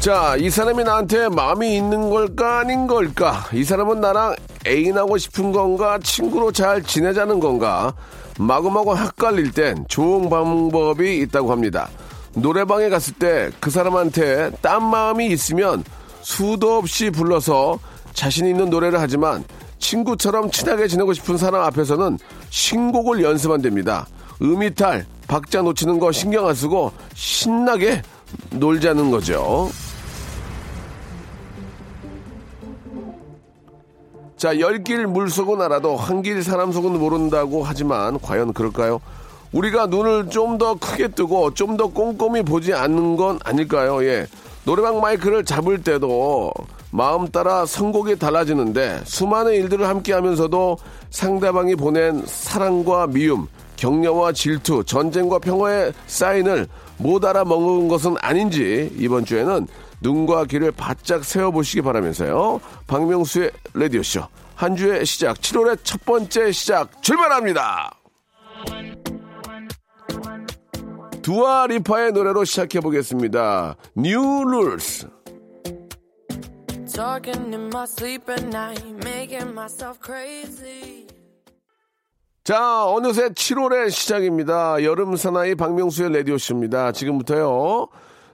자, 이 사람이 나한테 마음이 있는 걸까 아닌 걸까? 이 사람은 나랑 애인하고 싶은 건가? 친구로 잘 지내자는 건가? 마구마구 헷갈릴 땐 좋은 방법이 있다고 합니다. 노래방에 갔을 때 그 사람한테 딴 마음이 있으면 수도 없이 불러서 자신 있는 노래를 하지만 친구처럼 친하게 지내고 싶은 사람 앞에서는 신곡을 연습한 됩니다. 음이탈, 박자 놓치는 거 신경 안 쓰고 신나게 놀자는 거죠. 자, 열길 물 속은 알아도 한 길 사람 속은 모른다고 하지만 과연 그럴까요? 우리가 눈을 좀 더 크게 뜨고 좀 더 꼼꼼히 보지 않는 건 아닐까요? 예. 노래방 마이크를 잡을 때도 마음 따라 선곡이 달라지는데 수많은 일들을 함께 하면서도 상대방이 보낸 사랑과 미움, 격려와 질투, 전쟁과 평화의 사인을 못 알아먹은 것은 아닌지 이번 주에는 눈과 귀를 바짝 세워보시기 바라면서요. 박명수의 라디오쇼. 한 주의 시작, 7월의 첫 번째 시작, 출발합니다! 두아 리파의 노래로 시작해 보겠습니다. New Rules. Talking in my sleep at night, making myself crazy. 자, 어느새 7월의 시작입니다. 여름 사나이 박명수의 라디오쇼입니다. 지금부터요.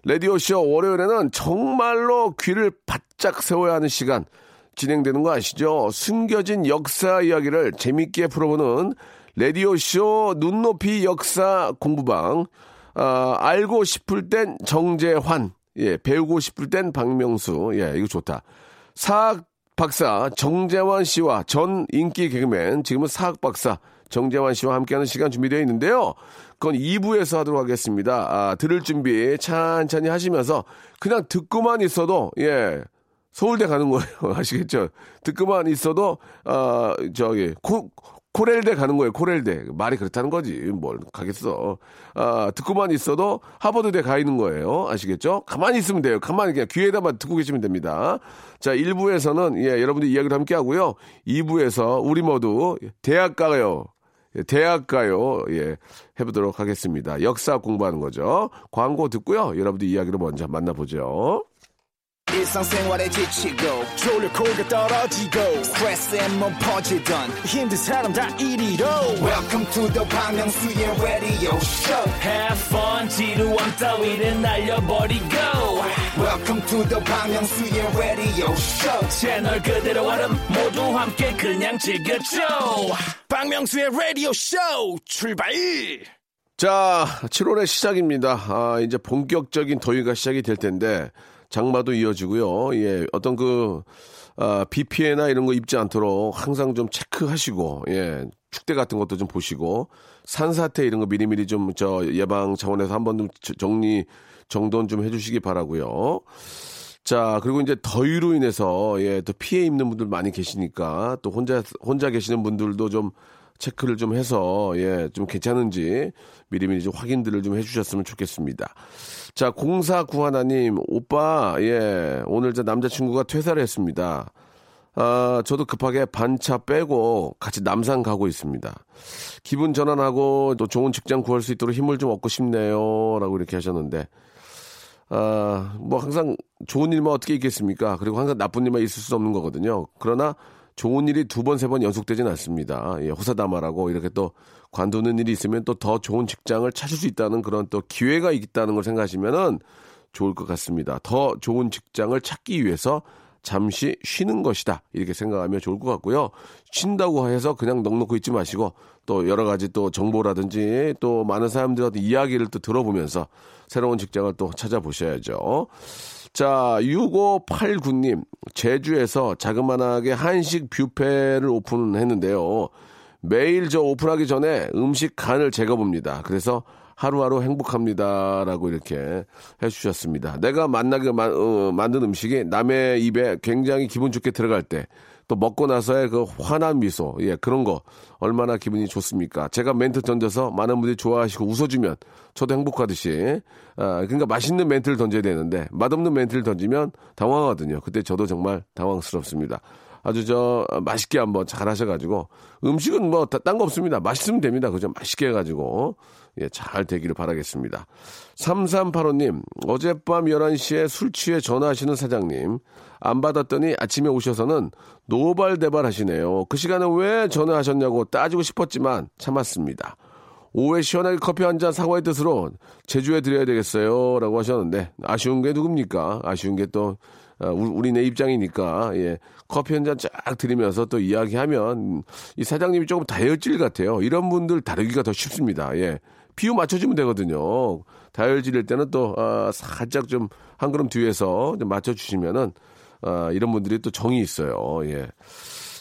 라디오쇼 월요일에는 정말로 귀를 바짝 세워야 하는 시간 진행되는 거 아시죠? 숨겨진 역사 이야기를 재밌게 풀어보는 라디오쇼 눈높이 역사 공부방. 아, 알고 싶을 땐 정재환. 예, 배우고 싶을 땐 박명수. 예, 이거 좋다. 사학 박사 정재환 씨와 전 인기 개그맨, 지금은 사학 박사 정재환 씨와 함께하는 시간 준비되어 있는데요. 그건 2부에서 하도록 하겠습니다. 아, 들을 준비 찬찬히 하시면서 그냥 듣고만 있어도, 예, 서울대 가는 거예요. 아시겠죠? 듣고만 있어도, 아, 저기, 코, 코렐대 가는 거예요. 코렐대. 말이 그렇다는 거지. 뭘 가겠어. 아, 듣고만 있어도 하버드대 가 있는 거예요. 아시겠죠? 가만히 있으면 돼요. 가만히 그냥 귀에다만 듣고 계시면 됩니다. 자, 1부에서는 예, 여러분들 이야기를 함께 하고요. 2부에서 우리 모두 대학 가요. 예, 대학 가요. 예, 해보도록 하겠습니다. 역사 공부하는 거죠. 광고 듣고요. 여러분들 이야기를 먼저 만나보죠. 지치고, 떨어지고, 퍼지던, welcome to the Bang radio show Have fun 지루함 따위를 날려버리고 welcome to the Myung-soo's radio show 채널 그대로 얼음 모두 함께 그냥 즐겨줘 박명수의 라디오 쇼 출발 자, 7월의 시작입니다. 아, 이제 본격적인 더위가 시작이 될 텐데, 장마도 이어지고요. 예, 어떤 그, 아, 비 피해나 이런 거 입지 않도록 항상 좀 체크하시고, 예, 축대 같은 것도 좀 보시고, 산사태 이런 거 미리미리 좀 저 예방 차원에서 한번 좀 저- 정리, 정돈 좀 해주시기 바라고요 자, 그리고 이제 더위로 인해서, 예, 또 피해 입는 분들 많이 계시니까, 또 혼자, 혼자 계시는 분들도 좀 체크를 좀 해서, 예, 좀 괜찮은지 미리미리 좀 확인들을 좀 해주셨으면 좋겠습니다. 자, 0491님, 오빠, 예, 오늘 저 남자친구가 퇴사를 했습니다. 아, 저도 급하게 반차 빼고 같이 남산 가고 있습니다. 기분 전환하고 또 좋은 직장 구할 수 있도록 힘을 좀 얻고 싶네요. 라고 이렇게 하셨는데, 아, 뭐 항상 좋은 일만 어떻게 있겠습니까? 그리고 항상 나쁜 일만 있을 수 없는 거거든요. 그러나 좋은 일이 두 번, 세 번 연속되진 않습니다. 예, 호사다마라고 이렇게 또 관두는 일이 있으면 또 더 좋은 직장을 찾을 수 있다는 그런 또 기회가 있다는 걸 생각하시면은 좋을 것 같습니다. 더 좋은 직장을 찾기 위해서 잠시 쉬는 것이다. 이렇게 생각하면 좋을 것 같고요. 쉰다고 해서 그냥 넉넉히 있지 마시고 또 여러 가지 또 정보라든지 또 많은 사람들한테 이야기를 또 들어보면서 새로운 직장을 또 찾아보셔야죠. 자, 6589님, 제주에서 자그만하게 한식 뷔페를 오픈했는데요. 매일 저 오픈하기 전에 음식 간을 재가 봅니다. 그래서 하루하루 행복합니다라고 이렇게 해주셨습니다. 내가 만나게 마, 어, 만든 음식이 남의 입에 굉장히 기분 좋게 들어갈 때 또 먹고 나서의 그 환한 미소, 예, 그런 거 얼마나 기분이 좋습니까? 제가 멘트 던져서 많은 분들이 좋아하시고 웃어주면 저도 행복하듯이, 아, 그러니까 맛있는 멘트를 던져야 되는데 맛없는 멘트를 던지면 당황하거든요. 그때 저도 정말 당황스럽습니다. 아주 저 맛있게 한번 잘 하셔가지고 음식은 뭐 딴 거 없습니다. 맛있으면 됩니다. 그죠? 맛있게 해가지고 예, 잘 되기를 바라겠습니다. 3385님, 어젯밤 11시에 술 취해 전화하시는 사장님. 안 받았더니 아침에 오셔서는 노발대발 하시네요. 그 시간에 왜 전화하셨냐고 따지고 싶었지만 참았습니다. 오후에 시원하게 커피 한 잔 사과의 뜻으로 제주에 드려야 되겠어요. 라고 하셨는데, 아쉬운 게 누굽니까? 아쉬운 게 또, 아, 우리네 입장이니까, 예. 커피 한 잔 쫙 드리면서 또 이야기하면, 이 사장님이 조금 다혈질 같아요. 이런 분들 다루기가 더 쉽습니다. 예. 비유 맞춰주면 되거든요. 다혈질일 때는 또, 아, 살짝 좀, 한 걸음 뒤에서 좀 맞춰주시면은, 아, 이런 분들이 또 정이 있어요. 예.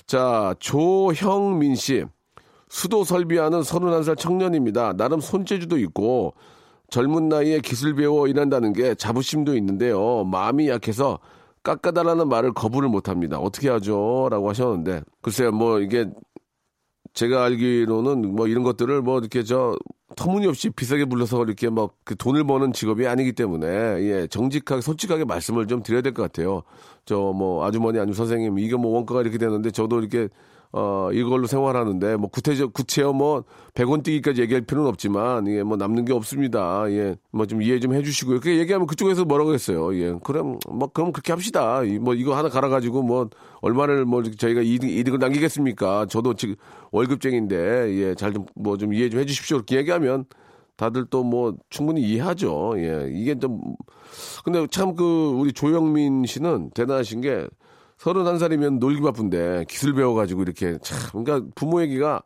자, 조형민 씨. 수도 설비하는 31살 청년입니다. 나름 손재주도 있고 젊은 나이에 기술 배워 일한다는 게 자부심도 있는데요. 마음이 약해서 깎아달라는 말을 거부를 못합니다. 어떻게 하죠? 라고 하셨는데 글쎄요 뭐 이게 제가 알기로는 뭐 이런 것들을 뭐 이렇게 저 터무니없이 비싸게 불러서 이렇게 막 그 돈을 버는 직업이 아니기 때문에 예 정직하게 솔직하게 말씀을 좀 드려야 될 것 같아요. 저 뭐 아주머니 아니면 선생님 이게 뭐 원가가 이렇게 되는데 저도 이렇게 어, 이걸로 생활하는데, 뭐, 구체적, 구체어 뭐, 100원 뛰기까지 얘기할 필요는 없지만, 예, 뭐, 남는 게 없습니다. 예, 뭐, 좀 이해 좀 해주시고요. 그렇게 얘기하면 그쪽에서 뭐라고 했어요. 예, 그럼, 뭐, 그럼 그렇게 합시다. 이, 뭐, 이거 하나 갈아가지고, 뭐, 얼마를 뭐, 저희가 이득, 이득을 남기겠습니까? 저도 지금 월급쟁인데, 예, 잘 좀, 뭐, 좀 이해 좀 해주십시오. 이렇게 얘기하면, 다들 또 뭐, 충분히 이해하죠. 예, 이게 좀, 근데 참 그, 우리 조영민 씨는 대단하신 게, 서른한 살이면 놀기 바쁜데 기술 배워가지고 이렇게 참 그러니까 부모 얘기가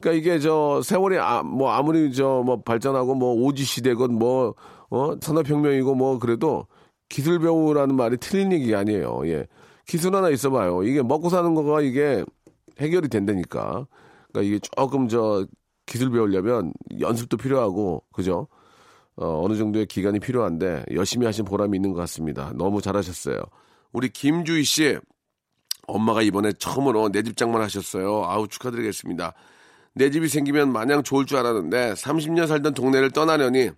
그러니까 이게 저 세월이 아, 뭐 아무리 저 뭐 발전하고 뭐 오지 시대건 뭐 어 산업혁명이고 뭐 그래도 기술 배우라는 말이 틀린 얘기 아니에요. 예. 기술 하나 있어봐요. 이게 먹고 사는 거가 이게 해결이 된다니까. 그러니까 이게 조금 저 기술 배우려면 연습도 필요하고 그죠? 어, 어느 정도의 기간이 필요한데 열심히 하신 보람이 있는 것 같습니다. 너무 잘하셨어요. 우리 김주희 씨 엄마가 이번에 처음으로 내 집 장만 하셨어요. 아우 축하드리겠습니다. 내 집이 생기면 마냥 좋을 줄 알았는데 30년 살던 동네를 떠나려니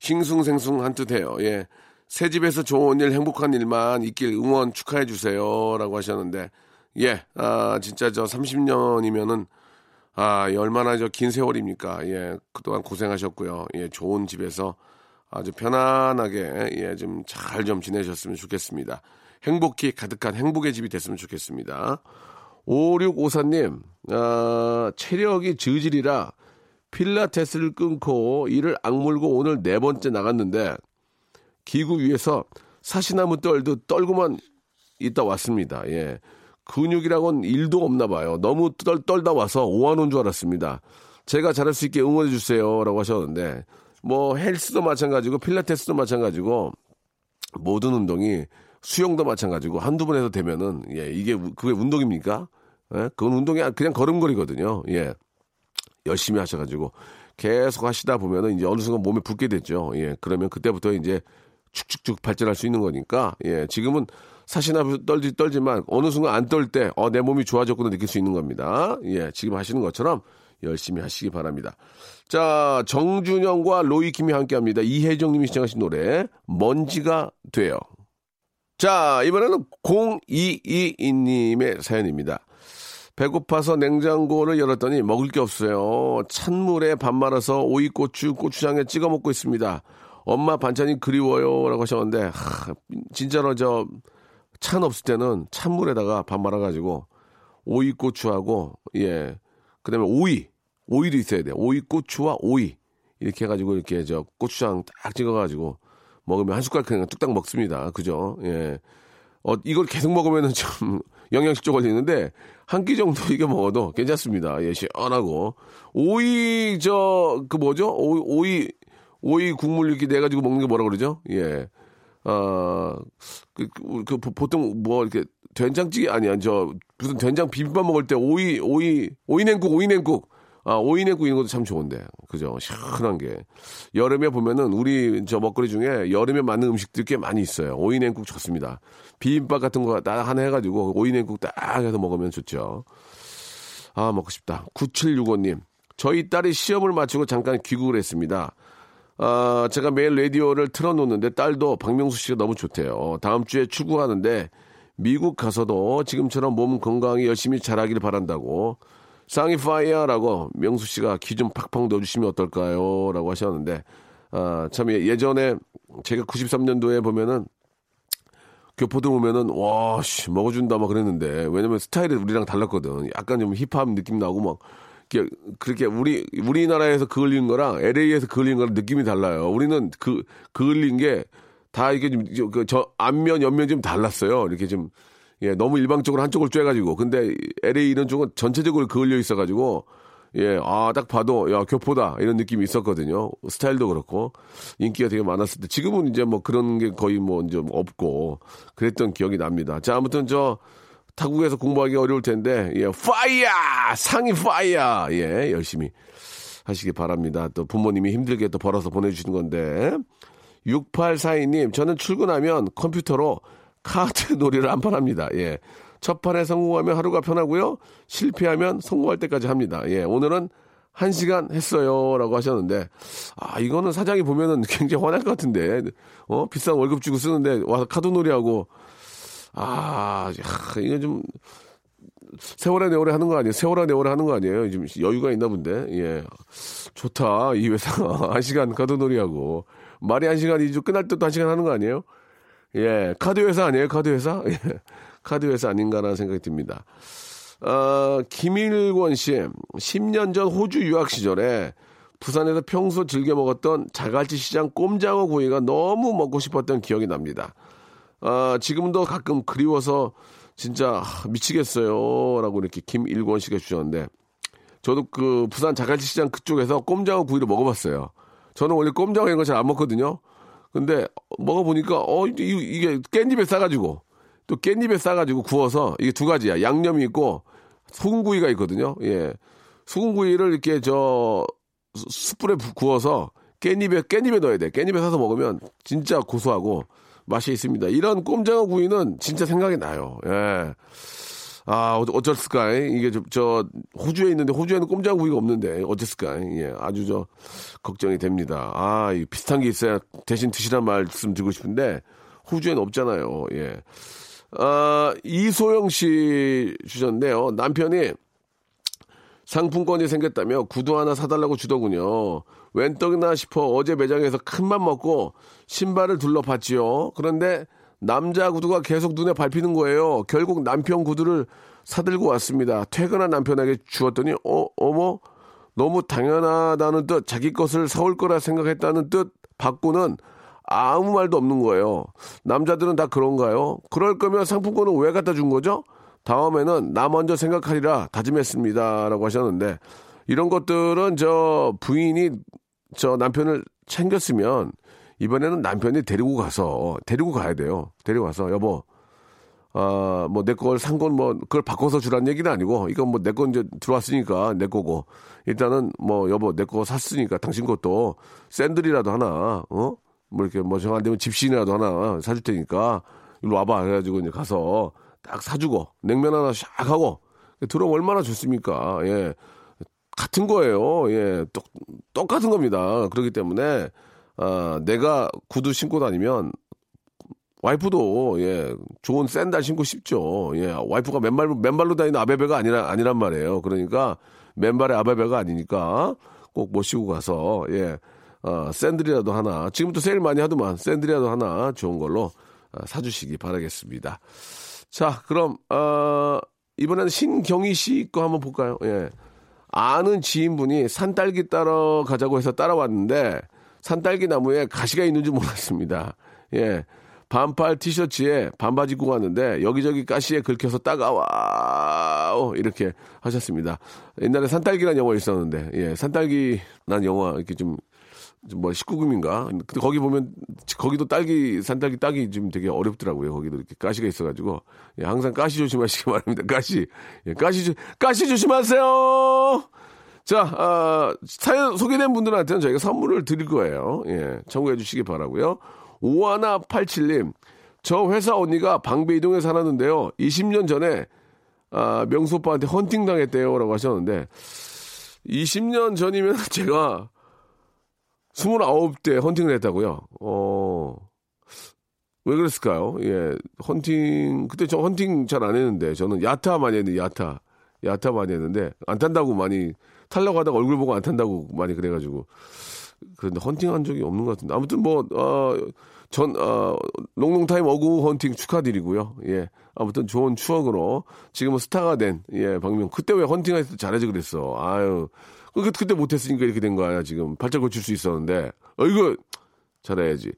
싱숭생숭 한 듯해요. 예. 새 집에서 좋은 일, 행복한 일만 있길 응원 축하해 주세요라고 하셨는데 예. 아, 진짜 저 30년이면은 아, 얼마나 저 긴 세월입니까? 예. 그동안 고생하셨고요. 예, 좋은 집에서 아주 편안하게 예, 좀 잘 좀 지내셨으면 좋겠습니다. 행복히 가득한 행복의 집이 됐으면 좋겠습니다. 5654님, 아, 체력이 저질이라 필라테스를 끊고 이를 악물고 오늘 네 번째 나갔는데 기구 위에서 사시나무 떨듯 떨고만 있다 왔습니다. 예. 근육이라고는 일도 없나 봐요. 너무 떨, 떨다 와서 오한온 줄 알았습니다. 제가 잘할 수 있게 응원해 주세요. 라고 하셨는데 뭐 헬스도 마찬가지고 필라테스도 마찬가지고 모든 운동이 수영도 마찬가지고 한두 번 해도 되면은 예 이게 그게 운동입니까? 예? 그건 운동이 그냥 걸음걸이거든요. 예 열심히 하셔 가지고 계속 하시다 보면은 이제 어느 순간 몸에 붙게 됐죠. 예 그러면 그때부터 이제 축축축 발전할 수 있는 거니까 예 지금은 사시나 떨지 떨지만 어느 순간 안 떨 때 어 내 몸이 좋아졌구나 느낄 수 있는 겁니다. 예 지금 하시는 것처럼 열심히 하시기 바랍니다. 자, 정준영과 로이킴이 함께 합니다. 이혜정 님이 시청하신 노래, 먼지가 돼요. 자, 이번에는 0222님의 사연입니다. 배고파서 냉장고를 열었더니 먹을 게 없어요. 찬물에 밥 말아서 오이고추, 고추장에 찍어 먹고 있습니다. 엄마 반찬이 그리워요. 라고 하셨는데, 하, 진짜로 저, 찬 없을 때는 찬물에다가 밥 말아가지고, 오이고추하고, 예, 그 다음에 오이, 오이도 있어야 돼. 오이, 고추와 오이. 이렇게 해가지고 이렇게 저 고추장 딱 찍어가지고 먹으면 한 숟갈 그냥 뚝딱 먹습니다. 그죠? 예. 어, 이걸 계속 먹으면은 좀 영양실조 걸리는데 한 끼 정도 이게 먹어도 괜찮습니다. 예, 시원하고. 오이, 저, 그 뭐죠? 오이, 오이, 오이 국물 이렇게 내가지고 먹는 게 뭐라 그러죠? 예. 아, 그, 그, 그 보통 뭐 이렇게 된장찌개 아니야. 저 무슨 된장 비빔밥 먹을 때 오이, 오이, 오이 냉국, 오이 냉국. 아, 오이냉국 이런 것도 참 좋은데. 그죠? 시원한 게. 여름에 보면은 우리 저 먹거리 중에 여름에 맞는 음식들이 꽤 많이 있어요. 오이냉국 좋습니다. 비빔밥 같은 거 딱 하나 해가지고 오이냉국 딱 해서 먹으면 좋죠. 아, 먹고 싶다. 9765님. 저희 딸이 시험을 마치고 잠깐 귀국을 했습니다. 아, 제가 매일 라디오를 틀어놓는데 딸도 박명수 씨가 너무 좋대요. 다음 주에 출국하는데 미국 가서도 지금처럼 몸 건강히 열심히 자라길 바란다고 쌍이파이어라고 명수 씨가 기 좀 팍팍 넣어주시면 어떨까요? 라고 하셨는데 아, 참 예- 예전에 제가 93년도에 보면은 교포들 오면은 와 씨 먹어준다 막 그랬는데 왜냐면 스타일이 우리랑 달랐거든. 약간 좀 힙합 느낌 나고 막 그렇게 우리 우리나라에서 그을린 거랑 LA에서 그을린 거랑 느낌이 달라요. 우리는 그 그을린 게 다 이게 좀저 앞면 옆면 좀 달랐어요. 이렇게 좀 예, 너무 일방적으로 한쪽을 쬐가지고 근데 LA 이런 쪽은 전체적으로 그을려 있어가지고 예, 아, 딱 봐도, 야, 교포다. 이런 느낌이 있었거든요. 스타일도 그렇고, 인기가 되게 많았을 때, 지금은 이제 뭐 그런 게 거의 뭐 이제 없고, 그랬던 기억이 납니다. 자, 아무튼 저, 타국에서 공부하기 어려울 텐데, 예, 파이어! 상이 파이어! 예, 열심히 하시기 바랍니다. 또 부모님이 힘들게 또 벌어서 보내주시는 건데, 6842님, 저는 출근하면 컴퓨터로 카드 놀이를 한판 합니다. 예. 첫 판에 성공하면 하루가 편하고요. 실패하면 성공할 때까지 합니다. 예. 오늘은 한 시간 했어요. 라고 하셨는데, 아, 이거는 사장이 보면은 굉장히 화날 것 같은데, 어, 비싼 월급 주고 쓰는데 와서 카드 놀이 하고, 아, 야, 이거 좀, 세월의 내월에 하는 거 아니에요? 세월의 내월에 하는 거 아니에요? 좀 여유가 있나 본데, 예. 좋다. 이 회사가. 한 시간 카드 놀이 하고. 말이 한 시간이죠. 끝날 때도 한 시간 하는 거 아니에요? 예. 카드 회사 아니에요? 카드 회사? 예. 카드 회사 아닌가라는 생각이 듭니다. 어, 김일권 씨, 10년 전 호주 유학 시절에 부산에서 평소 즐겨 먹었던 자갈치 시장 꼼장어 구이가 너무 먹고 싶었던 기억이 납니다. 아, 지금도 가끔 그리워서 진짜 아, 미치겠어요. 라고 이렇게 김일권 씨가 주셨는데, 저도 그 부산 자갈치 시장 그쪽에서 꼼장어 구이를 먹어봤어요. 저는 원래 꼼장어 이런 거 잘 안 먹거든요. 근데 먹어보니까, 어, 이- 이게 깻잎에 싸가지고, 또 깻잎에 싸가지고 구워서 이게 두 가지야. 양념이 있고 소금구이가 있거든요. 예. 소금구이를 이렇게 저 수- 숯불에 부- 구워서 깻잎에 깻잎에 넣어야 돼. 깻잎에 사서 먹으면 진짜 고소하고 맛이 있습니다. 이런 꼼장어 구이는 진짜 생각이 나요. 예. 아, 어- 어쩔까? 이게 저, 저, 호주에 있는데, 호주에는 꼼장어 구이가 없는데, 어쩔까? 예, 아주 저, 걱정이 됩니다. 아, 이 비슷한 게 있어야 대신 드시란 말씀 드리고 싶은데, 호주에는 없잖아요. 예. 아, 이소영 씨 주셨는데요. 남편이 상품권이 생겼다며 구두 하나 사달라고 주더군요. 웬 떡이나 싶어 어제 매장에서 큰 맘 먹고 신발을 둘러봤지요. 그런데 남자 구두가 계속 눈에 밟히는 거예요. 결국 남편 구두를 사들고 왔습니다. 퇴근한 남편에게 주었더니 어 어머 너무 당연하다는 뜻 자기 것을 사올 거라 생각했다는 뜻 받고는 아무 말도 없는 거예요. 남자들은 다 그런가요? 그럴 거면 상품권은 왜 갖다 준 거죠? 다음에는 나 먼저 생각하리라 다짐했습니다. 라고 하셨는데, 이런 것들은 저 부인이 저 남편을 챙겼으면, 이번에는 남편이 데리고 가서, 데리고 가야 돼요. 데리고 가서, 여보, 아, 뭐, 내 걸 산 건 뭐, 그걸 바꿔서 주라는 얘기는 아니고, 이건 뭐, 내 건 이제 들어왔으니까, 내 거고. 일단은 뭐, 여보, 내 거 샀으니까, 당신 것도 샌들이라도 하나, 어? 뭐, 이렇게 뭐, 정 안 되면 집신이라도 하나 사줄 테니까, 일로 와봐. 해가지고 이제 가서 딱 사주고, 냉면 하나 샥 하고, 들어오면 얼마나 좋습니까? 예. 같은 거예요. 예. 똑, 똑같은 겁니다. 그렇기 때문에, 아, 내가 구두 신고 다니면 와이프도 예 좋은 샌들 신고 싶죠. 예 와이프가 맨발 맨발로 다니는 아베베가 아니라 아니란 말이에요. 그러니까 맨발의 아베베가 아니니까 꼭 모시고 가서 예 어, 샌들이라도 하나 지금부터 세일 많이 하더만 샌들이라도 하나 좋은 걸로 어, 사주시기 바라겠습니다. 자 그럼 어, 이번에는 신경희 씨 거 한번 볼까요? 예 아는 지인분이 산딸기 따러 가자고 해서 따라왔는데 산딸기 나무에 가시가 있는 줄 몰랐습니다. 예. 반팔 티셔츠에 반바지 입고 갔는데 여기저기 가시에 긁혀서 따가워 이렇게 하셨습니다. 옛날에 산딸기란 영화 있었는데 예 산딸기란 영화 이렇게 좀 뭐 19금인가? 근데 거기 보면 거기도 딸기 산딸기 따기 좀 되게 어렵더라고요. 거기도 이렇게 가시가 있어가지고 예, 항상 가시 조심하시기 바랍니다. 가시 예, 가시 조, 가시 조심하세요. 자, 아, 사연 소개된 분들한테는 저희가 선물을 드릴 거예요. 예, 참고해 주시기 바라고요. 오하나 87님, 저 회사 언니가 방배 이동에 살았는데요. 20년 전에 아, 명수 오빠한테 헌팅 당했대요라고 하셨는데 20년 전이면 제가 29대 헌팅을 했다고요. 어. 왜 그랬을까요? 예. 헌팅 그때 저 헌팅 잘 안 했는데 저는 야타 많이 했는데 야타. 야타 많이 했는데 안 탄다고 많이 탈라고 하다가 얼굴 보고 안 탄다고 많이 그래 가지고 그런데 헌팅 한 적이 없는 것 같은데 아무튼 뭐 어, 전, 어, long long time ago 헌팅 축하드리고요. 예. 아무튼 좋은 추억으로 지금은 스타가 된, 예, 박명. 그때 왜 헌팅할 때 잘하지 그랬어. 아유. 그, 그때 못했으니까 이렇게 된 거 아니야, 지금. 팔자 고칠 수 있었는데. 어이구, 잘해야지.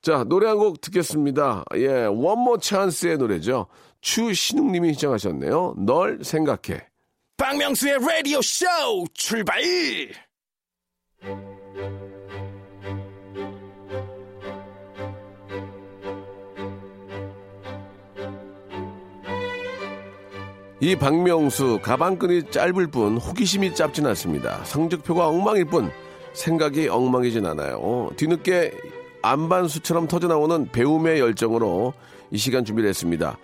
자, 노래 한 곡 듣겠습니다. 예, One More Chance의 노래죠. 추신웅님이 신청하셨네요. 널 생각해. 박명수의 라디오 쇼 출발! 이 박명수 가방끈이 짧을 뿐 호기심이 짧진 않습니다. 성적표가 엉망일 뿐 생각이 엉망이진 않아요. 뒤늦게 안반수처럼 터져나오는 배움의 열정으로 이 시간 준비를 했습니다.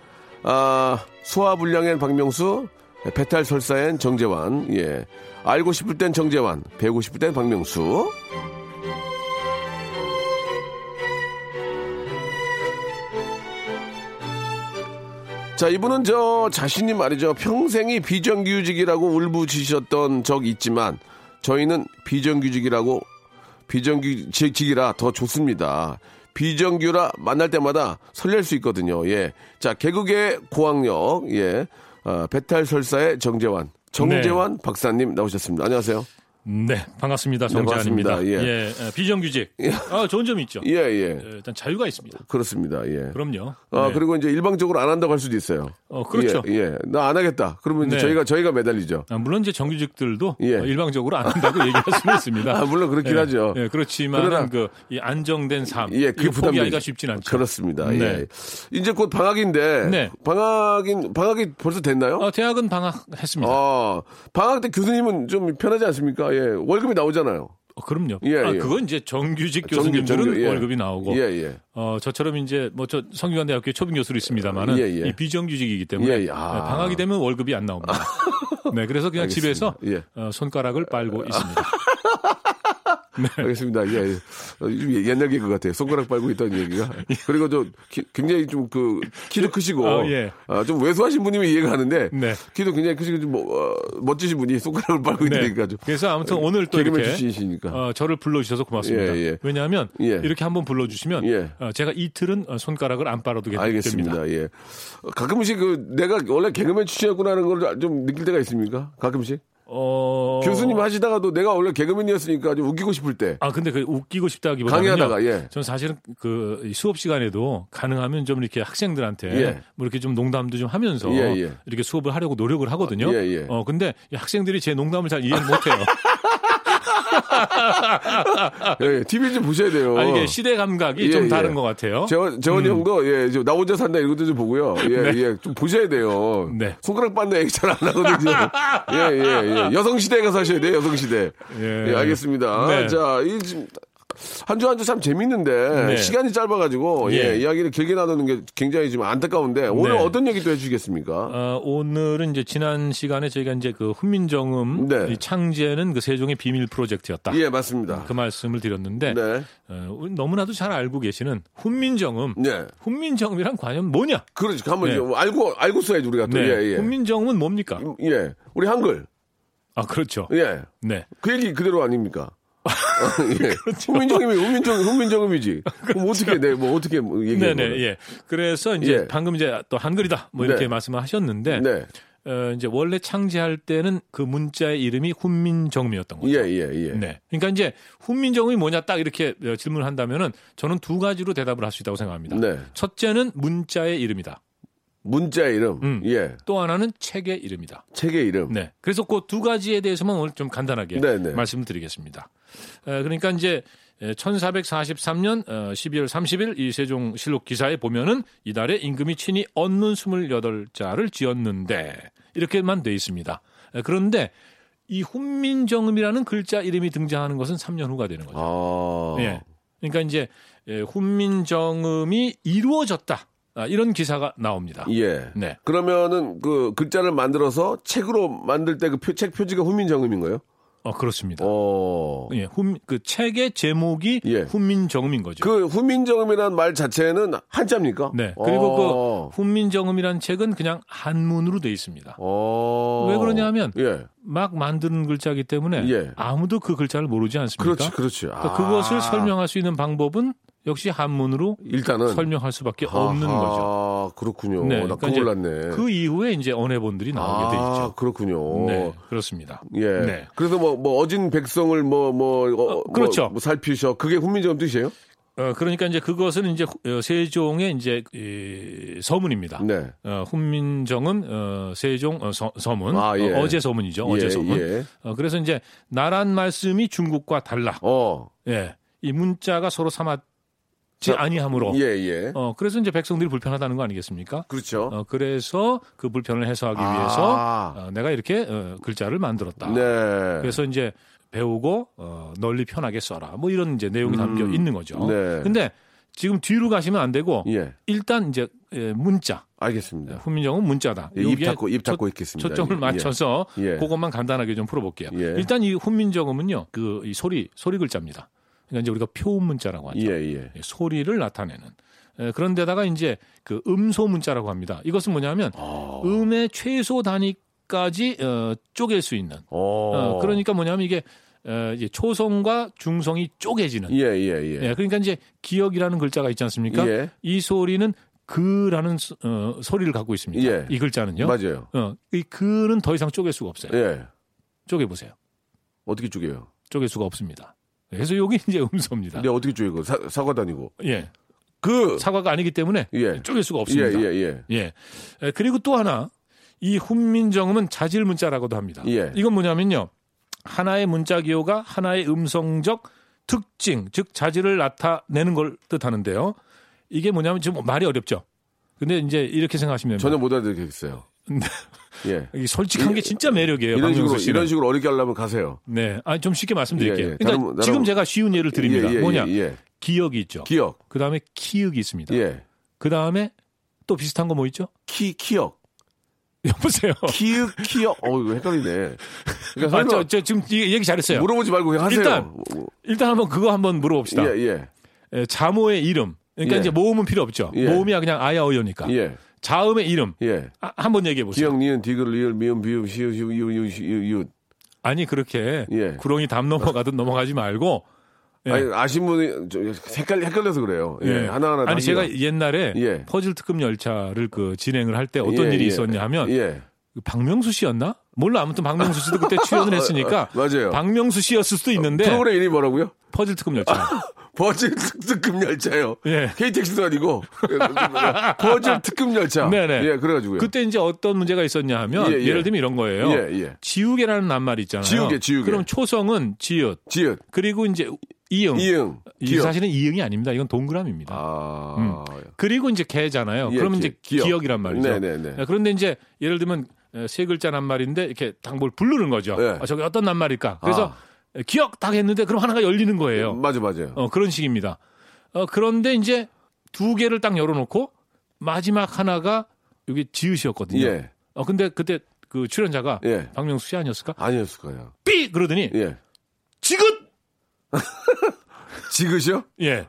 아, 소화불량엔 박명수, 배탈 설사엔 정재환, 예. 알고 싶을 땐 정재환, 배우고 싶을 땐 박명수. 자, 이분은 저 자신이 말이죠. 평생이 비정규직이라고 울부짖으셨던 적이 있지만 저희는 비정규직이라고 비정규직이라 더 좋습니다. 비정규라 만날 때마다 설렐 수 있거든요. 예. 자, 개그의 고학력, 예. 아, 배탈 설사의 정재환. 정재환 박사님 나오셨습니다. 안녕하세요. 네, 반갑습니다. 정재환입니다. 반갑습니다. 예. 예, 예, 비정규직. 아, 좋은 점이 있죠. 예, 예. 예, 일단 자유가 있습니다. 그렇습니다. 예. 그럼요. 아, 네. 그리고 이제 일방적으로 안 한다고 할 수도 있어요. 어, 그렇죠. 예, 예. 나 안 하겠다. 그러면 이제 네. 저희가, 저희가 매달리죠. 아, 물론 이제 정규직들도 예. 어, 일방적으로 안 한다고 얘기할 수는 있습니다. 아, 물론 그렇긴 예, 하죠. 예, 그렇지만 그러나- 그이 안정된 삶, 예, 그게 부담되죠. 쉽진 않죠. 그렇습니다. 네. 예. 이제 곧 방학인데 네. 방학인 방학이 벌써 됐나요? 어, 대학은 방학했습니다. 아, 방학 때 교수님은 좀 편하지 않습니까? 예. 월급이 나오잖아요. 어, 그럼요. 예, 아, 예. 그건 이제 정규직 정규, 교수님들은 정규, 예. 월급이 나오고, 예, 예. 어, 저처럼 이제 뭐 저 성균관대학교 초빙 교수로 있습니다만은 예, 예. 이 비정규직이기 때문에 예, 예. 아. 네, 방학이 되면 월급이 안 나옵니다. 네, 그래서 그냥 알겠습니다. 집에서 예. 어, 손가락을 빨고 있습니다. 알겠습니다. 예. 예. 어, 좀 옛날 개그 같아요. 손가락 빨고 있다는 얘기가. 그리고 저 키- 굉장히 좀 그 키도 크시고 어, 예. 아, 좀 왜소하신 분이면 이해가 가는데 네. 키도 굉장히 크시고 좀 뭐, 어, 멋지신 분이 손가락을 빨고 네. 있다니까 좀 그래서 아무튼 오늘 또 개그맨 이렇게 출신이시니까. 어, 저를 불러주셔서 고맙습니다. 예, 예. 왜냐하면 예. 이렇게 한번 불러주시면 예. 어, 제가 이틀은 어, 손가락을 안 빨아도. 알겠습니다. 예. 어, 가끔씩 그 내가 원래 개그맨 출신이었구나는 걸 좀 느낄 때가 있습니까? 가끔씩? 어... 교수님 하시다가도 내가 원래 개그맨이었으니까 좀 웃기고 싶을 때. 아 근데 그 웃기고 싶다기보다는 강의하다가, 예. 저는 사실은 그 수업 시간에도 가능하면 좀 이렇게 학생들한테 예. 뭐 이렇게 좀 농담도 좀 하면서 예, 예. 이렇게 수업을 하려고 노력을 하거든요. 예, 예. 어 근데 이 학생들이 제 농담을 잘 이해 를 못해요. 예, TV 좀 보셔야 돼요. 아 이게 시대 감각이 예, 좀 예. 다른 것 같아요. 재원, 재원이 형도, 예, 저, 나 혼자 산다 이것도 좀 보고요. 예, 네. 예, 좀 보셔야 돼요. 네. 손가락 빤다 얘기 잘안 하거든요. 예, 예, 예. 여성시대에 가서 하셔야 돼요, 여성시대. 예. 예, 알겠습니다. 네. 자, 이, 지금, 한 주 한 주 참 재밌는데, 네. 시간이 짧아가지고, 예, 예. 이야기를 길게 나누는 게 굉장히 좀 안타까운데, 오늘 네. 어떤 얘기 또 해주시겠습니까? 어, 오늘은 이제 지난 시간에 저희가 이제 그 훈민정음 네. 이 창제는 그 세종의 비밀 프로젝트였다. 예, 맞습니다. 그 말씀을 드렸는데 네. 어, 너무나도 잘 알고 계시는 훈민정음. 네. 훈민정음이란 과연 뭐냐? 그렇지. 한번 네. 알고, 알고 써야지, 우리가 또. 네. 예, 예. 훈민정음은 뭡니까? 예. 우리 한글. 아 그렇죠. 예. 네. 그 얘기 그대로 아닙니까? 어, 예. 훈민정음이 훈민정 훈민정음이지. 그럼 어떻게 내뭐 어떻게 뭐 얘기해? 네네 예. 그래서 이제 예. 방금 이제 또 한글이다 뭐 이렇게 네. 말씀을 하셨는데 네. 어, 이제 원래 창제할 때는 그 문자의 이름이 훈민정음이었던 거죠. 예, 예, 예. 네. 그러니까 이제 훈민정음이 뭐냐 딱 이렇게 어, 질문을 한다면은 저는 두 가지로 대답을 할 수 있다고 생각합니다. 네. 첫째는 문자의 이름이다. 문자 이름. 음. 예. 또 하나는 책의 이름이다. 책의 이름. 네. 그래서 그 두 가지에 대해서만 오늘 좀 간단하게 네, 네. 말씀을 드리겠습니다. 에, 그러니까 이제 1443년 12월 30일 이 세종실록 기사에 보면은 이달에 임금이 친히 언문 28자를 지었는데 이렇게만 돼 있습니다. 에, 그런데 이 훈민정음이라는 글자 이름이 등장하는 것은 3년 후가 되는 거죠. 아. 예. 그러니까 이제 예, 훈민정음이 이루어졌다. 아, 이런 기사가 나옵니다. 예. 네. 그러면은 그 글자를 만들어서 책으로 만들 때 그 책 표지가 훈민정음인가요? 어, 그렇습니다. 어. 예, 훈, 그 책의 제목이 예. 훈민정음인 거죠. 그 훈민정음이라는 말 자체는 한자입니까? 네. 그리고 어. 그 훈민정음이라는 책은 그냥 한문으로 돼 있습니다. 어. 왜 그러냐면 예. 막 만드는 글자이기 때문에 예. 아무도 그 글자를 모르지 않습니까? 그렇지, 그렇지. 그러니까 아. 그것을 설명할 수 있는 방법은 역시 한문으로 일단은 설명할 수밖에 없는 아하, 거죠. 그렇군요. 네, 나 그러니까 몰랐네. 그 이후에 이제 언해본들이 나오게 돼 아, 있죠. 그렇군요. 네, 그렇습니다. 예. 네. 그래서 뭐, 뭐, 어진 백성을 뭐, 뭐, 어, 어, 그렇죠. 뭐, 뭐 살피셔. 그게 훈민정음 뜻이에요? 어, 그러니까 이제 그것은 이제 후- 어, 세종의 이제 이, 서문입니다. 네. 어, 훈민정음 어, 세종 어, 서, 서문 아, 예. 어, 제 서문이죠. 어제 예, 서문. 예. 어, 그래서 이제 나란 말씀이 중국과 달라. 어. 예. 이 문자가 서로 삼았 지 자, 아니하므로. 예, 예. 어, 그래서 이제 백성들이 불편하다는 거 아니겠습니까? 그렇죠. 어, 그래서 그 불편을 해소하기 아. 위해서 어, 내가 이렇게 어, 글자를 만들었다. 네. 그래서 이제 배우고 어, 널리 편하게 써라. 뭐 이런 이제 내용이 담겨 있는 거죠. 네. 근데 지금 뒤로 가시면 안 되고 예. 일단 이제 예, 문자 알겠습니다. 훈민정은 문자다. 예, 입 닫고, 입 닫고 초- 있겠습니다. 초점을 예. 맞춰서 예. 그것만 간단하게 좀 풀어볼게요. 예. 일단 이 훈민정음은요, 그 이 소리 소리 글자입니다. 그러니까 이제 우리가 표음 문자라고 하죠. 예, 예. 예, 소리를 나타내는. 에, 그런데다가 이제 그 음소 문자라고 합니다. 이것은 뭐냐면 아. 음의 최소 단위까지 어, 쪼갤 수 있는. 어. 어, 그러니까 뭐냐면 이게 어, 초성과 중성이 쪼개지는. 예, 예, 예. 예, 그러니까 이제 기억이라는 글자가 있지 않습니까? 예. 이 소리는 그라는 소- 어, 소리를 갖고 있습니다. 예. 이 글자는요. 맞아요. 어, 이 그는 더 이상 쪼갤 수가 없어요. 예. 쪼개 보세요. 어떻게 쪼개요? 쪼갤 수가 없습니다. 그래서 여기 이제 음소입니다. 근데 어떻게 쪼개고? 사, 사과 다니고. 예. 그! 사과가 아니기 때문에 예. 쪼갤 수가 예, 없습니다. 예, 예. 예. 에, 그리고 또 하나 이 훈민정음은 자질 문자라고도 합니다. 예. 이건 뭐냐면요. 하나의 문자 기호가 하나의 음성적 특징, 즉 자질을 나타내는 걸 뜻하는데요. 이게 뭐냐면 지금 말이 어렵죠. 근데 이제 이렇게 생각하시면 전혀 못 알아듣겠어요. 예. 이 솔직한 게 진짜 매력이에요. 이런 식으로, 씨는. 이런 식으로 어렵게 하려면 가세요. 네. 아, 좀 쉽게 말씀드릴게요. 예, 예. 그러니까 다른- 지금 다른- 제가 쉬운 예를 드립니다. 예, 예, 뭐냐? 예, 예. 기억이 있죠. 기억. 그 다음에 키읔이 있습니다. 예. 그 다음에 또 비슷한 거 뭐 있죠? 키, 키역. 여보세요. 키읔, 키역. 어, 이거 헷갈리네. 그러니까 아, 저, 저 지금 이 얘기 잘했어요. 물어보지 말고 그냥 하세요. 일단 일단 한번 그거 한번 물어봅시다. 예, 예. 에, 자모의 이름. 그러니까 예. 이제 모음은 필요 없죠. 예. 모음이야 그냥 아야 어여니까. 예. 자음의 이름. 예. 아, 한번 얘기해 보세요. 기억, 니은, 디귿, 리을, 미음, 시우, 이우, 이우, 시우, 이웃. 아니 그렇게 예. 구렁이 담 넘어가듯 넘어가지 말고. 예. 아니, 아신 분이 좀 헷갈려, 헷갈려서 그래요. 예. 예. 하나하나 아니 다시가- 제가 옛날에 예. 퍼즐 특급 열차를 그 진행을 할 때 어떤 예, 일이 예. 있었냐 하면 예. 그 박명수 씨였나? 몰라 아무튼 박명수 씨도 그때 출연을 했으니까 맞아요. 박명수 씨였을 수도 있는데 프로그램 이름이 뭐라고요? 퍼즐 특급 열차. 버즈 특급 열차요. 예. KTX도 아니고 버즈 특급 열차. 네네. 예, 그래가지고요. 그때 이제 어떤 문제가 있었냐 하면 예, 예. 예를 들면 이런 거예요. 예, 예. 지우개라는 낱말이 있잖아요. 지우개, 지우개. 그럼 초성은 지읒. 지읒, 그리고 이제 이응. 이응, 이. 사실은 이응이 아닙니다. 이건 동그라미입니다. 아, 그리고 이제 개잖아요. 예, 그러면 기- 이제 기억. 기억이란 말이죠. 네네네. 예, 그런데 이제 예를 들면 에, 세 글자 낱말인데 이렇게 딱뭘 부르는 거죠. 예. 아, 저게 어떤 낱말일까? 그래서 아. 에, 기억 딱 했는데 그럼 하나가 열리는 거예요. 맞아, 맞아요. 어, 그런 식입니다. 어, 그런데 이제 두 개를 딱 열어놓고 마지막 하나가 여기 지읒이었거든요. 예. 어, 근데 그때 그 출연자가 예. 박명수 씨 아니었을까? 아니었을 거예요. 삐! 그러더니 예. 지긋! 지그시요? 예.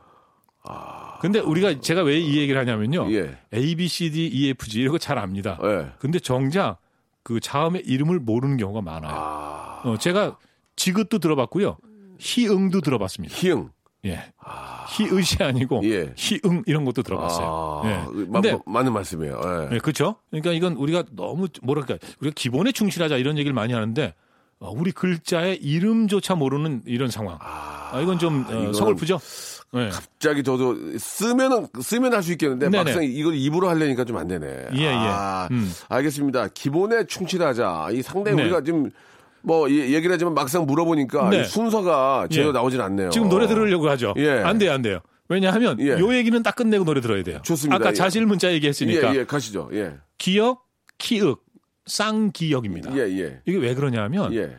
근데 우리가 제가 왜 이 얘기를 하냐면요. 아. 예. A, B, C, D, E, F, G 이런 거 잘 압니다. 예. 근데 정작 그 자음의 이름을 모르는 경우가 많아요. 아, 어, 제가 지긋도 들어봤고요. 희응도 들어봤습니다. 희응. 예. 희의시 아니고 예. 희응 이런 것도 들어봤어요. 아, 예. 마, 근데 마- 맞는 말씀이에요. 예. 예, 그렇죠. 그러니까 이건 우리가 너무 뭐랄까 우리가 기본에 충실하자 이런 얘기를 많이 하는데 어, 우리 글자의 이름조차 모르는 이런 상황. 아, 이건 좀 어, 서글프죠. 예. 갑자기 저도 쓰면은 쓰면 할 수 있겠는데 네네. 막상 이걸 입으로 하려니까 좀 안 되네. 예, 예. 아, 음. 알겠습니다. 기본에 충실하자. 이 상당히 네. 우리가 지금 뭐 예- 얘기를 하지만 막상 물어보니까 네. 이 순서가 제대로 예. 나오진 않네요. 지금 노래 들으려고 하죠. 예. 안 돼요, 안 돼요. 왜냐하면 예. 요 얘기는 딱 끝내고 노래 들어야 돼요. 좋습니다. 아까 예. 자실 문자 얘기했으니까 예, 예, 가시죠. 예. 기억, 키읔, 쌍기역입니다. 예, 예. 이게 왜 그러냐면 예.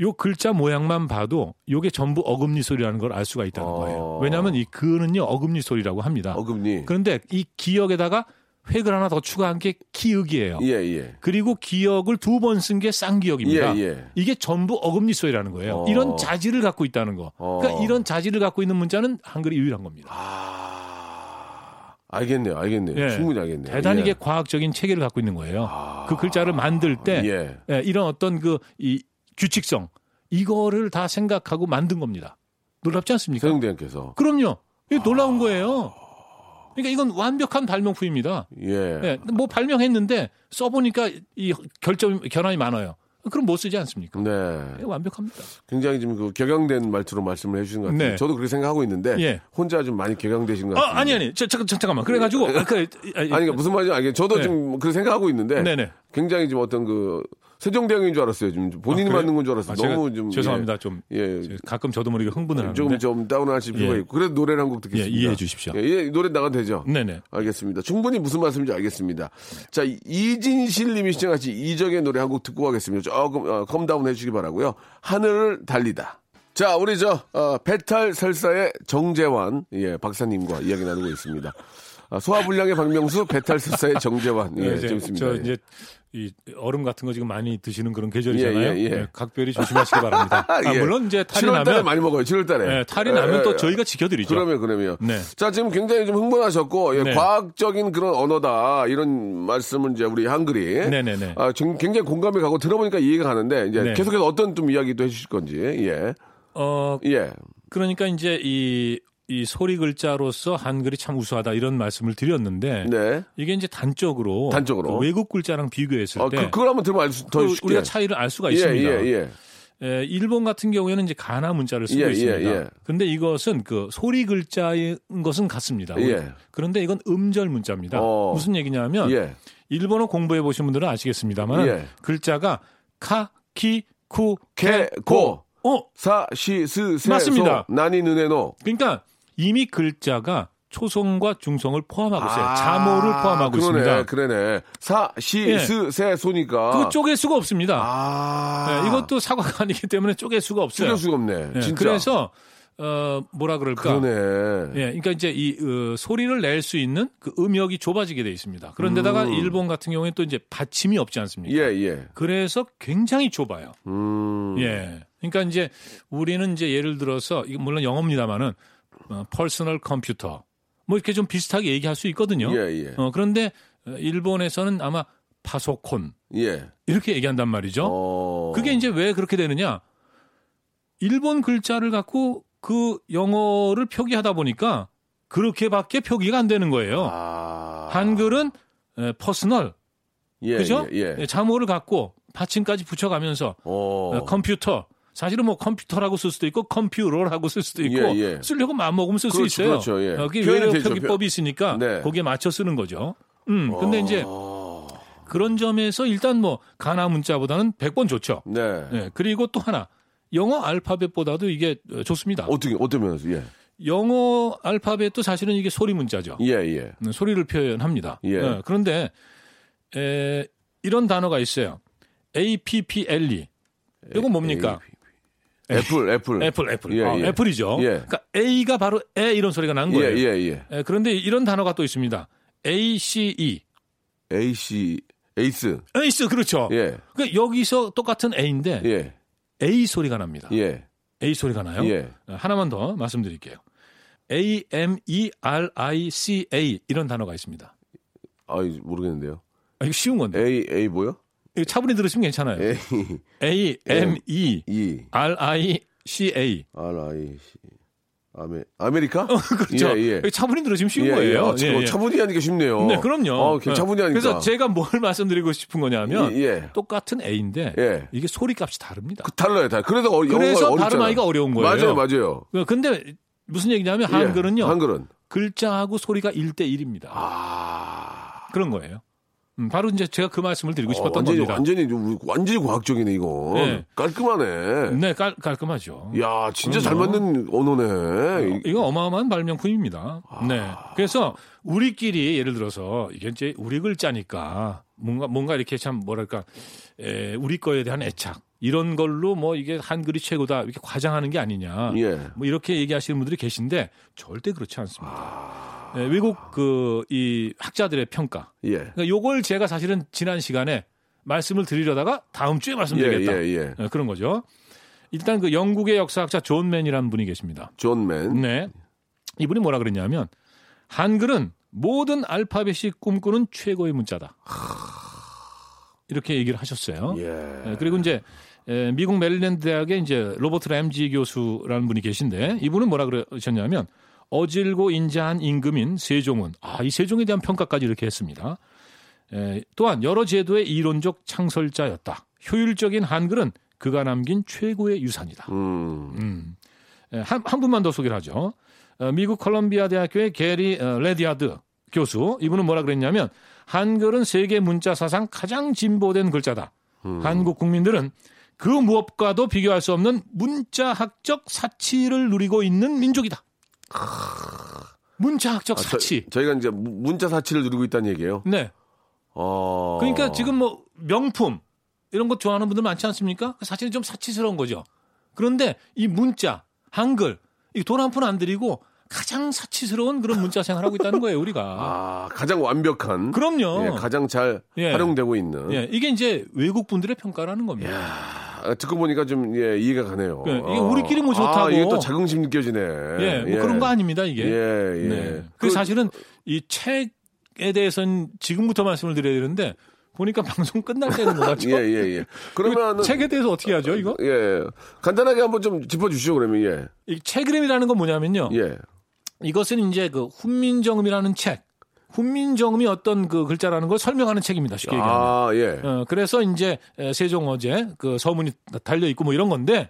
요 글자 모양만 봐도 요게 전부 어금니 소리라는 걸 알 수가 있다는 어. 거예요. 왜냐하면 이 그는요 어금니 소리라고 합니다. 어금니. 그런데 이 기역에다가 획을 하나 더 추가한 게 기역이에요. 예, 예. 그리고 기역을 두 번 쓴 게 쌍기역입니다. 예, 예. 이게 전부 어금니 소리라는 거예요. 어. 이런 자질을 갖고 있다는 거. 어. 그러니까 이런 자질을 갖고 있는 문자는 한글이 유일한 겁니다. 아, 알겠네요, 알겠네요. 예. 충분히 알겠네요. 대단히 예. 과학적인 체계를 갖고 있는 거예요. 그 글자를 만들 때 이런 어떤 그 이 규칙성 이거를 다 생각하고 만든 겁니다. 놀랍지 않습니까? 세종대왕께서. 그럼요. 이게 놀라운 거예요. 그러니까 이건 완벽한 발명품입니다. 예. 예, 뭐 발명했는데 써보니까 이 결점 결함이 많아요. 그럼 못 쓰지 않습니까? 네. 예, 완벽합니다. 굉장히 좀그 격양된 말투로 말씀을 해주신 것 같아요. 네. 저도 그렇게 생각하고 있는데 예. 혼자 좀 많이 격양되신 것 같아요. 아, 아니 아니. 저, 저, 저, 잠깐만. 그래가지고 아, 그, 아니 그러니까 무슨 말인지 알겠. 저도 네. 좀 그렇게 생각하고 있는데 네네. 굉장히 좀 어떤 그 세종대왕인 줄 알았어요. 지금 본인이 아? 맞는 건줄 알았어요. 아, 너무 좀 죄송합니다. 좀 예. 예. 가끔 저도 모르게 흥분을 하는데. 조금 좀 다운하실 필요가 예. 있고 그래도 노래를 한 곡 듣겠습니다. 예, 이해해 주십시오. 예, 예, 노래 나가도 되죠? 네네. 알겠습니다. 충분히 무슨 말씀인지 알겠습니다. 자, 이진실 님이 신청하신 이적의 노래 한 곡 듣고 가겠습니다. 조금 어, calm down 해주시기 바라고요. 하늘을 달리다. 자, 우리 저 어, 배탈 설사의 정재환 예, 박사님과 이야기 나누고 있습니다. 아, 소화불량의 박명수, 배탈 설사의 정재환. 예, 네, 재밌습니다. 저 예. 이제 이 얼음 같은 거 지금 많이 드시는 그런 계절이잖아요. 예, 예, 예. 네, 각별히 조심하시기 바랍니다. 아, 예. 물론 이제 탈이 7월 달에 나면 많이 먹어요. 7월 달에. 네, 탈이 나면 또 저희가 지켜드리죠. 그러면 그러면. 네. 자 지금 굉장히 좀 흥분하셨고 예, 네. 과학적인 그런 언어다 이런 말씀을 이제 우리 한글이 네네네. 아, 지금 굉장히 공감이 가고 들어보니까 이해가 가는데 이제 네. 계속해서 어떤 좀 이야기도 해주실 건지 예 어 예. 그러니까 이제 이, 이 소리 글자로서 한글이 참 우수하다 이런 말씀을 드렸는데 네. 이게 이제 단적으로, 단적으로. 그 외국 글자랑 비교했을 어, 때 그, 그걸 한번 들으면 더그 쉽게. 우리가 차이를 알 수가 예, 있습니다. 예, 예. 에, 일본 같은 경우에는 이제 가나 문자를 쓰고 예, 예, 있습니다. 예. 근데 이것은 그 소리 글자인 것은 같습니다. 예. 그런데 이건 음절 문자입니다. 어. 무슨 얘기냐면 예. 일본어 공부해 보신 분들은 아시겠습니다만 예. 글자가 か, き, く, け, け, こ. 어, さ, し, す, せ, 맞습니다. そ, なに, ぬねの. 그러니까 이미 글자가 초성과 중성을 포함하고 있어요. 자모를 포함하고 아, 그러네, 있습니다. 그러네. さ, し, 예. す, せ, そ니까. 그 쪼갤 수가 없습니다. 아. 네, 이것도 사과가 아니기 때문에 쪼갤 수가 없어요. 줄여 수가 없네. 네, 진짜. 그래서 어 뭐라 그럴까? 그러네. 예, 그러니까 이제 이 어, 소리를 낼 수 있는 그 음역이 좁아지게 돼 있습니다. 그런데다가 음. 일본 같은 경우에 또 이제 받침이 없지 않습니까? 예, 예. 그래서 굉장히 좁아요. 음. 예. 그러니까 이제 우리는 이제 예를 들어서 물론 영어입니다만은 어, 퍼스널 컴퓨터 뭐 이렇게 좀 비슷하게 얘기할 수 있거든요. 예, 예. 어, 그런데 어, 일본에서는 아마 パソコン 예. 이렇게 얘기한단 말이죠. 어. 그게 이제 왜 그렇게 되느냐? 일본 글자를 갖고 그 영어를 표기하다 보니까 그렇게밖에 표기가 안 되는 거예요. 아. 한글은 에, 퍼스널 예, 그죠? 예. 예. 자모를 갖고 받침까지 붙여가면서 어. 어, 컴퓨터 사실은 뭐 컴퓨터라고 쓸 수도 있고 컴퓨터라고 쓸 수도 있고 예, 예. 쓰려고 마음 먹으면 쓸수 그렇죠, 있어요. 그렇죠, 예. 외래어 되죠, 표기법이 있으니까 네. 거기에 맞춰 쓰는 거죠. 음, 근데 이제 어. 그런 점에서 일단 뭐 가나 문자보다는 100번 좋죠. 네. 네, 그리고 또 하나 영어 알파벳보다도 이게 어, 좋습니다. 어떻게 어떤 면에서 예. 영어 알파벳도 사실은 이게 소리 문자죠. 예, 예. 음, 소리를 표현합니다. 예. 네, 그런데 에, 이런 단어가 있어요. A P P L E. 이건 뭡니까? apple, apple. apple, apple. 예, 어, 예. apple이죠. 예. 그러니까 A가 바로 에 이런 소리가 난 예, 거예요. 예, 예. 에, 그런데 이런 단어가 또 있습니다. A C E. AC ace. ace 그렇죠. 예. 그러니까 여기서 똑같은 A인데 예. A 소리가 납니다. 예. A 소리가 나요. 예. 어, 하나만 더 말씀드릴게요. A M E R I C A 이런 단어가 있습니다. 아, 모르겠는데요. 아, 이거 쉬운 건데. A A 뭐요? 차분히 들으시면 괜찮아요. A A M E E R I C A. R I C 아메 아메리카? 그렇죠. 예, 예. 차분히 들으시면 쉬운 예, 예. 거예요. 아, 참, 예, 예. 차분히 하니까 쉽네요. 네, 그럼요. 어, 그냥 차분히 하니까. 그래서 제가 뭘 말씀드리고 싶은 거냐면. 똑같은 A인데 예. 이게 소리 값이 다릅니다. 그 달라요, 다. 그래서 어, 그래서. 발음하기가 어려운 거예요. 맞아요, 맞아요. 근데 무슨 얘기냐면 예, 한글은요. 한글은 글자하고 소리가 1대 1입니다. 아. 그런 거예요. 음, 바로 이제 제가 그 말씀을 드리고 어, 싶었던 완전히 겁니다. 완전히 완전히 과학적이네 이거. 네. 깔끔하네. 네, 깔, 깔끔하죠. 야, 진짜 그럼요. 잘 맞는 언어네. 이거 어마어마한 발명품입니다. 아. 네. 그래서 우리끼리 예를 들어서 이게 이제 우리 글자니까 뭔가 뭔가 이렇게 참 뭐랄까 에, 우리 거에 대한 애착 이런 걸로 뭐 이게 한글이 최고다 이렇게 과장하는 게 아니냐. 예. 뭐 이렇게 얘기하시는 분들이 계신데 절대 그렇지 않습니다. 예, 외국 그 이 학자들의 평가. 예. 그러니까 요걸 제가 사실은 지난 시간에 말씀을 드리려다가 다음 주에 말씀드리겠다. 예, 예, 예. 예, 그런 거죠. 일단 그 영국의 역사학자 존 맨이라는 분이 계십니다. 존 맨. 네. 이분이 뭐라 그랬냐면 한글은 모든 알파벳이 꿈꾸는 최고의 문자다. 이렇게 얘기를 하셨어요. 예. 예, 그리고 이제 에, 미국 메릴랜드 대학의 이제 로버트 램지 교수라는 분이 계신데 이분은 뭐라 그러셨냐면 어질고 인자한 임금인 세종은 아 이 세종에 대한 평가까지 이렇게 했습니다. 에, 또한 여러 제도의 이론적 창설자였다. 효율적인 한글은 그가 남긴 최고의 유산이다. 음. 음. 에, 한, 한 분만 더 소개를 하죠. 어, 미국 컬럼비아 대학교의 게리 어, 레디아드 교수 이분은 뭐라 그랬냐면 한글은 세계 문자 사상 가장 진보된 글자다. 한국 국민들은 그 무엇과도 비교할 수 없는 문자학적 사치를 누리고 있는 민족이다. 문자학적 아, 저, 사치. 저 희가 이제 문- 문자 사치를 누리고 있다는 얘기예요. 네. 어. 그러니까 지금 뭐 명품 이런 거 좋아하는 분들 많지 않습니까? 그 사실은 좀 사치스러운 거죠. 그런데 이 문자, 한글, 이 돈 한 푼 안 들이고 가장 사치스러운 그런 문자 생활하고 있다는 거예요, 우리가. 아, 가장 완벽한. 그럼요. 예, 가장 잘 예. 활용되고 있는. 예, 이게 이제 외국 분들의 평가라는 겁니다. 아, 듣고 보니까 좀 예, 이해가 가네요. 예, 이게 우리끼리 뭐 좋다고. 아, 이게 또 자긍심 느껴지네. 예, 뭐 그런 거 아닙니다, 이게. 예, 예. 네. 그 사실은 이 책에 대해서는 지금부터 말씀을 드려야 되는데 보니까 방송 끝날 때는 것 같죠. 예, 예, 예. 그러면은 책에 대해서 어떻게 하죠, 이거? 예. 간단하게 한번 좀 짚어 주시죠, 그러면. 예. 이 책이름이라는 건 뭐냐면요. 예. 이것은 이제 그 훈민정음이라는 책. 훈민정음이 어떤 그 글자라는 걸 설명하는 책입니다. 쉽게 얘기하면. 아, 예. 어, 그래서 이제 에, 세종 어제 그 서문이 달려 있고 뭐 이런 건데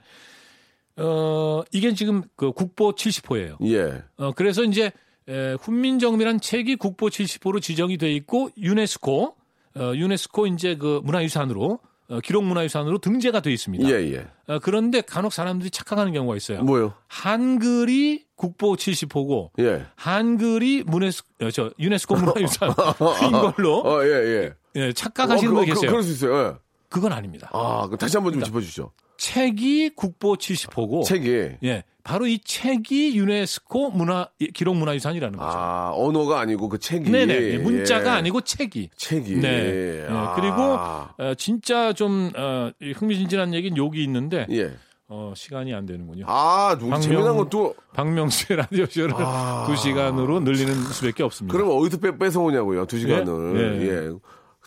어, 이게 지금 그 국보 70호예요. 예. 어, 그래서 이제 에, 훈민정음이란 책이 국보 70호로 지정이 돼 있고 유네스코 어, 유네스코 이제 그 문화유산으로 어, 기록문화유산으로 등재가 돼 있습니다. 예, 예. 어, 그런데 간혹 사람들이 착각하는 경우가 있어요. 뭐요? 한글이 국보 70호고 예. 한글이 문에스, 어, 저 유네스코 문화유산인 걸로 어, 예, 예. 예, 착각하시는 어, 분이 그, 계세요. 그, 그럴 수 있어요. 예. 그건 아닙니다. 아, 다시 한번 좀 짚어 주시죠. 책이 국보 70호고 책이 예, 바로 이 책이 유네스코 문화 기록 문화유산이라는 거죠. 아, 언어가 아니고 그 책이 네네 예, 문자가 예. 아니고 책이. 책이 네. 예, 아. 그리고 어, 진짜 좀 어, 이 흥미진진한 얘기는 여기 있는데 예. 어, 시간이 안 되는군요. 아, 누구 박명- 재미난 것도 박명수의 라디오 쇼를 아. 두 시간으로 늘리는 수밖에 없습니다. 그러면 어디서 빼, 뺏어 오냐고요, 두 시간을. 예, 예.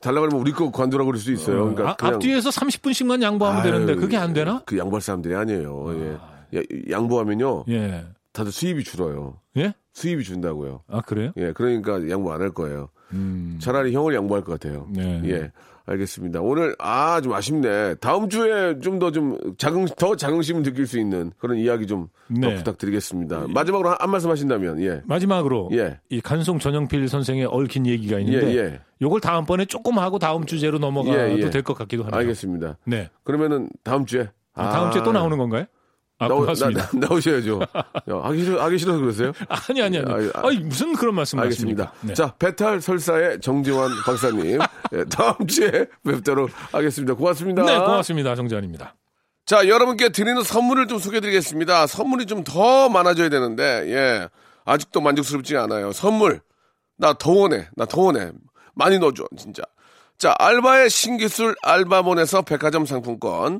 달라 그러면 우리 거 관두라고 그럴 수 있어요. 그러니까 아, 그냥 앞뒤에서 30분씩만 양보하면 아유, 되는데 그게 안 되나? 그 양보할 사람들이 아니에요. 예. 야, 양보하면요. 예. 다들 수입이 줄어요. 예? 수입이 준다고요. 아, 그래요? 예. 그러니까 양보 안 할 거예요. 음. 차라리 형을 양보할 것 같아요. 네. 예. 알겠습니다. 오늘 아 좀 아쉽네. 다음 주에 좀 더좀 자긍 더 자긍심을 느낄 수 있는 그런 이야기 좀더 네. 부탁드리겠습니다. 마지막으로 한, 한 말씀 하신다면 예. 마지막으로 예. 이 간송 전영필 선생의 얽힌 얘기가 있는데 예, 예. 요걸 다음번에 조금 하고 다음 주제로 넘어가도 예, 예. 될것 같기도 하네요. 알겠습니다. 네. 그러면은 다음 주에 아, 다음 주에 또 나오는 건가요? 아, 나오, 고맙습니다. 나, 오셔야죠 하기 싫어 하기 싫어서 그러세요? 아니 아니 아니. 아, 아, 아니, 무슨 그런 말씀 알겠습니다. 하십니까? 네. 자, 배탈 설사의 정지환 박사님. 예, 다음 주에 뵙도록 하겠습니다. 고맙습니다. 네, 고맙습니다. 정재환입니다. 자, 여러분께 드리는 선물을 좀 소개해 드리겠습니다. 선물이 좀 더 많아져야 되는데, 예. 아직도 만족스럽지 않아요. 선물. 나 더 원해. 나 더 원해. 많이 넣어줘, 진짜. 자, 알바의 신기술 알바몬에서 백화점 상품권.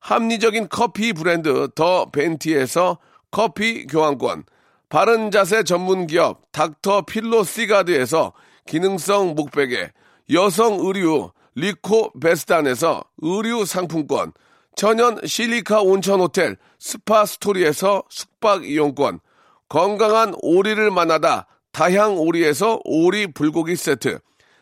합리적인 커피 브랜드 더 벤티에서 커피 교환권, 바른 자세 전문 기업 닥터 필로 시가드에서 기능성 목베개, 여성 의류 리코 베스단에서 의류 상품권, 천연 실리카 온천 호텔 스파 스토리에서 숙박 이용권, 건강한 오리를 만나다 다향 오리에서 오리 불고기 세트,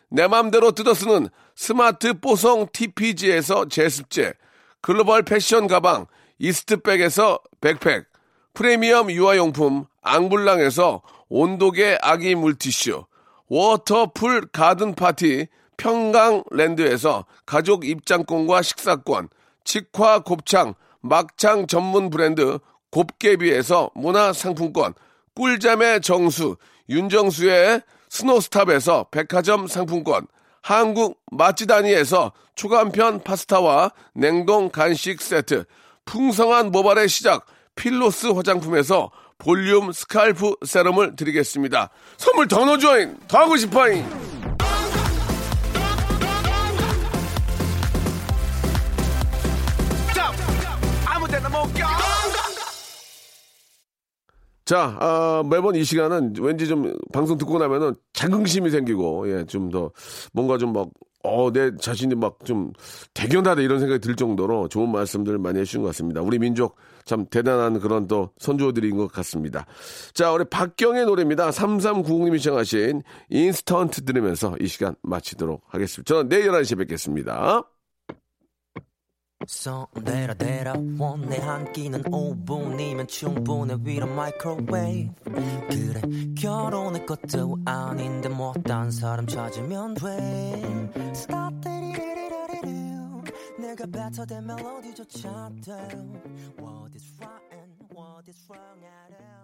내 맘대로 뜯어쓰는 스마트 뽀송 TPG에서 제습제, 글로벌 패션 가방 이스트백에서 백팩, 프리미엄 유아용품 앙블랑에서 온도계 아기 물티슈, 워터풀 가든 파티 평강랜드에서 가족 입장권과 식사권, 직화 곱창 막창 전문 브랜드 곱개비에서 문화 상품권, 꿀잠의 정수 윤정수의 스노스탑에서 백화점 상품권, 한국 맛지다니에서 초간 편 파스타와 냉동 간식 세트, 풍성한 모발의 시작 필로스 화장품에서 볼륨 scalp 세럼을 드리겠습니다. 선물 더 넣어줘잉! 더 하고 싶어잉! 자, 아, 매번 이 시간은 왠지 좀 방송 듣고 나면은 자긍심이 생기고, 예, 좀 더 뭔가 좀 막, 어, 내 자신이 막 좀 대견하다 이런 생각이 들 정도로 좋은 말씀들 많이 해주신 것 같습니다. 우리 민족 참 대단한 그런 또 선조들인 것 같습니다. 자, 우리 박경의 노래입니다. 3390님이 신청하신 인스턴트 들으면서 이 시간 마치도록 하겠습니다. 저는 내일 11시에 뵙겠습니다. 손대라 대라 원내 한 끼는 5분이면 충분해. 위로 microwave 그래 결혼할 것도 아닌데 못한 사람 찾으면 돼. Stop 내가 뱉어댄 멜로디조차도 What is right and what is wrong at all